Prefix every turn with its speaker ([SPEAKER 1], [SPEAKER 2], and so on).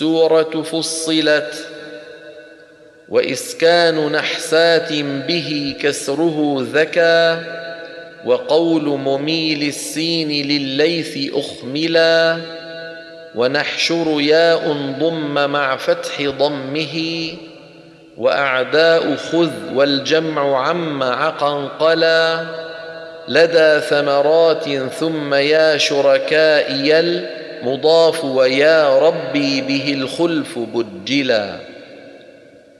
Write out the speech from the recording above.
[SPEAKER 1] سورة فصلت وإسكان نحسات به كسره ذكى وقول مميل السين للليث أخملا ونحشر ياء ضم مع فتح ضمه وأعداء خذ والجمع عم عقنقلا لدى ثمرات ثم يا شركائي المضاف ويا ربي به الخلف بجلا.